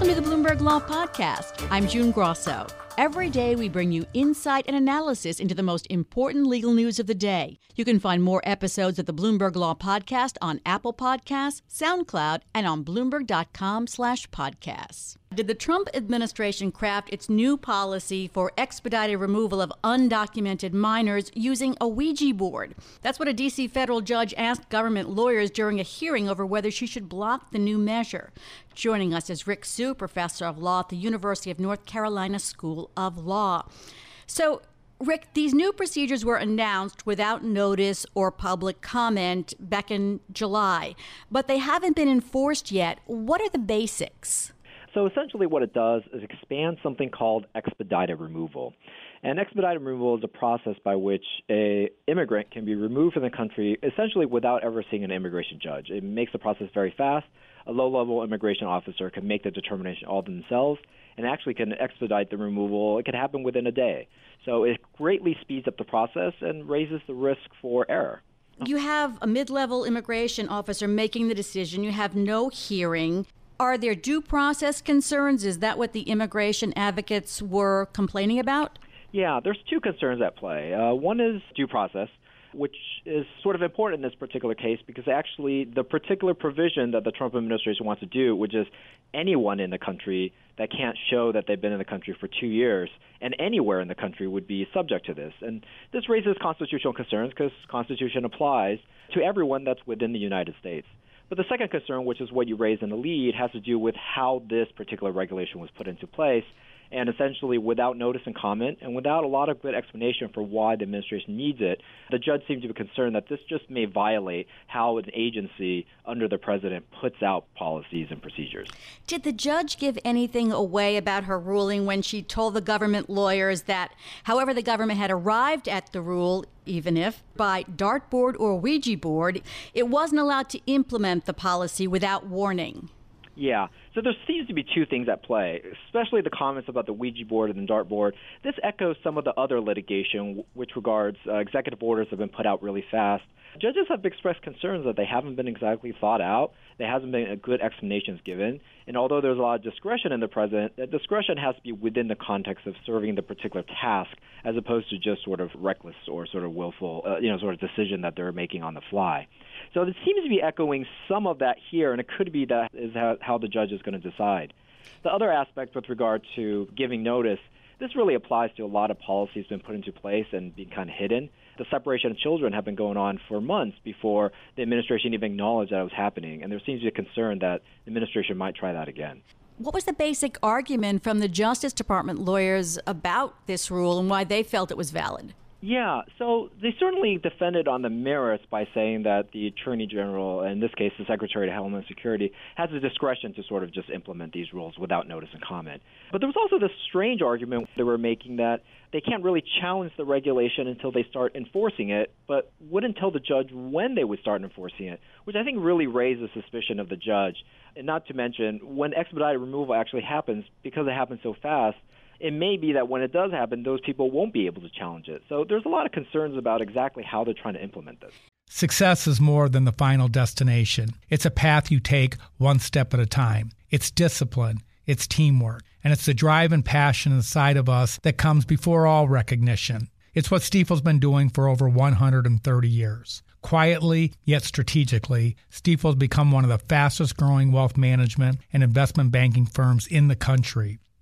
Welcome to the Bloomberg Law Podcast. I'm June Grosso. Every day, we bring you insight and analysis into the most important legal news of the day. You can find more episodes of the Bloomberg Law Podcast on Apple Podcasts, SoundCloud, and on Bloomberg.com/podcasts. Did the Trump administration craft its new policy for expedited removal of undocumented minors using a Ouija board? That's what a D.C. federal judge asked government lawyers during a hearing over whether she should block the new measure. Joining us is Rick Su, professor of law at the University of North Carolina School of Law. So, Rick, these new procedures were announced without notice or public comment back in July, but they haven't been enforced yet. What are the basics? So essentially, what it does is expand something called expedited removal. And expedited removal is a process by which a immigrant can be removed from the country essentially without ever seeing an immigration judge. It makes the process very fast. A low-level immigration officer can make the determination all themselves and actually can expedite the removal. It can happen within a day. So it greatly speeds up the process and raises the risk for error. You have a mid level immigration officer making the decision. You have no hearing. Are there due process concerns? Is that what the immigration advocates were complaining about? Yeah, there's two concerns at play. Uh, one is due process, which is sort of important in this particular case because actually the particular provision that the Trump administration wants to do, which is anyone in the country that can't show that they've been in the country for two years and anywhere in the country would be subject to this. And this raises constitutional concerns because Constitution applies to everyone that's within the United States. But the second concern, which is what you raised in the lead, has to do with how this particular regulation was put into place. And essentially, without notice and comment, and without a lot of good explanation for why the administration needs it, the judge seemed to be concerned that this just may violate how an agency under the president puts out policies and procedures. Did the judge give anything away about her ruling when she told the government lawyers that, however, the government had arrived at the rule, even if by dartboard or Ouija board, it wasn't allowed to implement the policy without warning. Yeah. So there seems to be two things at play, especially the comments about the Ouija board and the dartboard. This echoes some of the other litigation, which regards uh, executive orders have been put out really fast. Judges have expressed concerns that they haven't been exactly thought out. There hasn't been good explanations given. And although there's a lot of discretion in the president, that discretion has to be within the context of serving the particular task, as opposed to just sort of reckless or sort of willful, uh, you know, sort of decision that they're making on the fly. So it seems to be echoing some of that here, and it could be that is how, how the judge is going to decide. The other aspect with regard to giving notice, this really applies to a lot of policies been put into place and being kind of hidden. The separation of children have been going on for months before the administration even acknowledged that it was happening, and there seems to be a concern that the administration might try that again. What was the basic argument from the Justice Department lawyers about this rule and why they felt it was valid? Yeah, so they certainly defended on the merits by saying that the Attorney General, in this case the Secretary of Homeland Security, has the discretion to sort of just implement these rules without notice and comment. But there was also this strange argument they were making that they can't really challenge the regulation until they start enforcing it, but wouldn't tell the judge when they would start enforcing it, which I think really raises suspicion of the judge. And not to mention, when expedited removal actually happens, because it happens so fast, it may be that when it does happen, those people won't be able to challenge it. So there's a lot of concerns about exactly how they're trying to implement this. Success is more than the final destination. It's a path you take one step at a time. It's discipline, it's teamwork, and it's the drive and passion inside of us that comes before all recognition. It's what Stifel's been doing for over 130 years. Quietly, yet strategically, Stifel's become one of the fastest growing wealth management and investment banking firms in the country.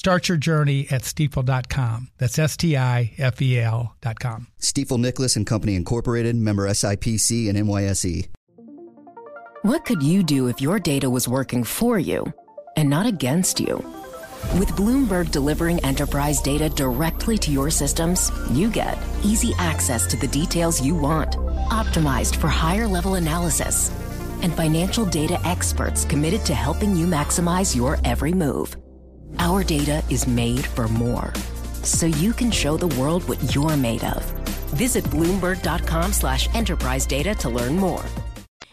Start your journey at stifel.com. That's S T I F E L.com. Stifel Nicolaus and Company Incorporated, member SIPC and NYSE. What could you do if your data was working for you and not against you? With Bloomberg delivering enterprise data directly to your systems, you get easy access to the details you want, optimized for higher level analysis, and financial data experts committed to helping you maximize your every move. Our data is made for more, so you can show the world what you're made of. Visit Bloomberg.com slash enterprise data to learn more.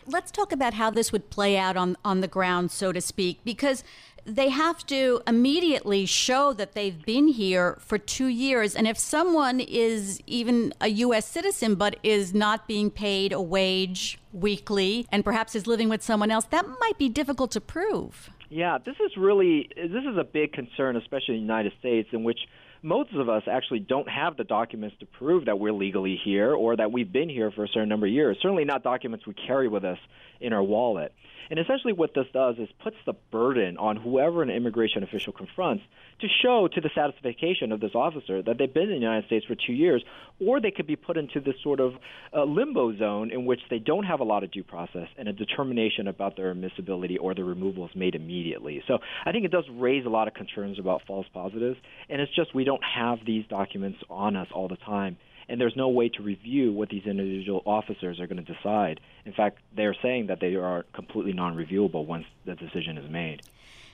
Let's talk about how this would play out on, on the ground, so to speak, because they have to immediately show that they've been here for two years. And if someone is even a U.S. citizen but is not being paid a wage weekly and perhaps is living with someone else, that might be difficult to prove. Yeah, this is really this is a big concern, especially in the United States, in which most of us actually don't have the documents to prove that we're legally here or that we've been here for a certain number of years. Certainly not documents we carry with us in our wallet. And essentially, what this does is puts the burden on whoever an immigration official confronts to show to the satisfaction of this officer that they've been in the United States for two years, or they could be put into this sort of uh, limbo zone in which they don't have a lot of due process and a determination about their admissibility or their removal is made immediately. So I think it does raise a lot of concerns about false positives, and it's just we don't have these documents on us all the time and there's no way to review what these individual officers are going to decide. In fact, they're saying that they are completely non-reviewable once the decision is made.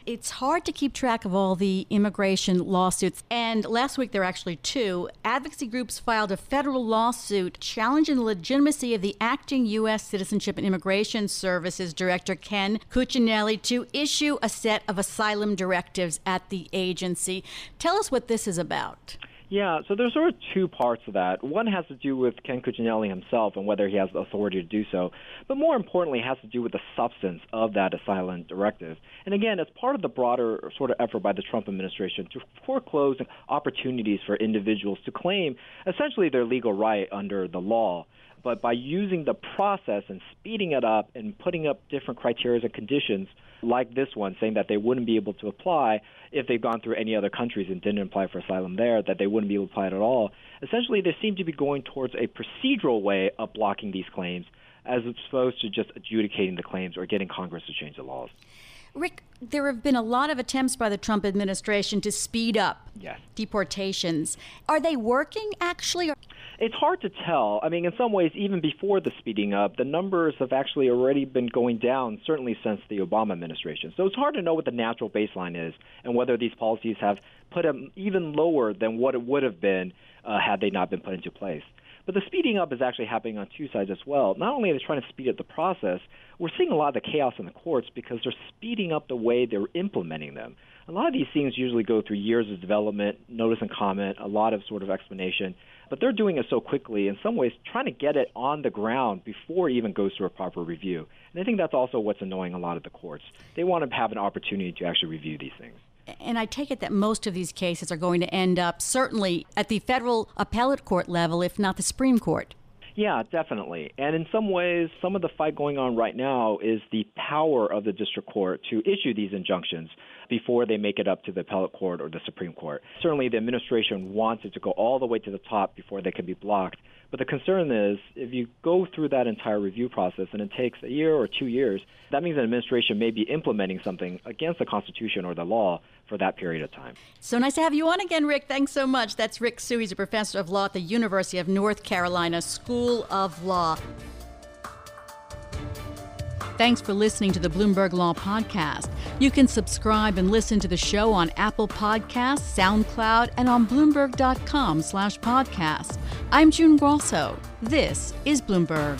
It's hard to keep track of all the immigration lawsuits. And last week, there were actually two. Advocacy groups filed a federal lawsuit challenging the legitimacy of the acting U.S. Citizenship and Immigration Services Director, Ken Cuccinelli, to issue a set of asylum directives at the agency. Tell us what this is about. Yeah, so there's sort of two parts of that. One has to do with Ken Cuccinelli himself and whether he has the authority to do so, but more importantly, has to do with the substance of that asylum directive. And again, it's part of the broader sort of effort by the Trump administration to foreclose opportunities for individuals to claim essentially their legal right under the law but by using the process and speeding it up and putting up different criteria and conditions like this one, saying that they wouldn't be able to apply if they've gone through any other countries and didn't apply for asylum there, that they wouldn't be able to apply it at all. Essentially, they seem to be going towards a procedural way of blocking these claims as opposed to just adjudicating the claims or getting Congress to change the laws. Rick, there have been a lot of attempts by the Trump administration to speed up yes. deportations. Are they working actually? It's hard to tell. I mean, in some ways, even before the speeding up, the numbers have actually already been going down, certainly since the Obama administration. So it's hard to know what the natural baseline is and whether these policies have put them even lower than what it would have been uh, had they not been put into place. But the speeding up is actually happening on two sides as well. Not only are they trying to speed up the process, we're seeing a lot of the chaos in the courts because they're speeding up the way they're implementing them. A lot of these things usually go through years of development, notice and comment, a lot of sort of explanation but they're doing it so quickly, in some ways, trying to get it on the ground before it even goes through a proper review. And I think that's also what's annoying a lot of the courts. They want to have an opportunity to actually review these things. And I take it that most of these cases are going to end up certainly at the federal appellate court level, if not the Supreme Court. Yeah, definitely. And in some ways, some of the fight going on right now is the power of the district court to issue these injunctions before they make it up to the appellate court or the Supreme Court. Certainly, the administration wants it to go all the way to the top before they can be blocked. But the concern is if you go through that entire review process and it takes a year or two years, that means an administration may be implementing something against the Constitution or the law for that period of time. So nice to have you on again, Rick. Thanks so much. That's Rick Su. He's a professor of law at the University of North Carolina School of Law. Thanks for listening to the Bloomberg Law Podcast. You can subscribe and listen to the show on Apple Podcasts, SoundCloud, and on Bloomberg.com slash podcast. I'm June Grosso. This is Bloomberg.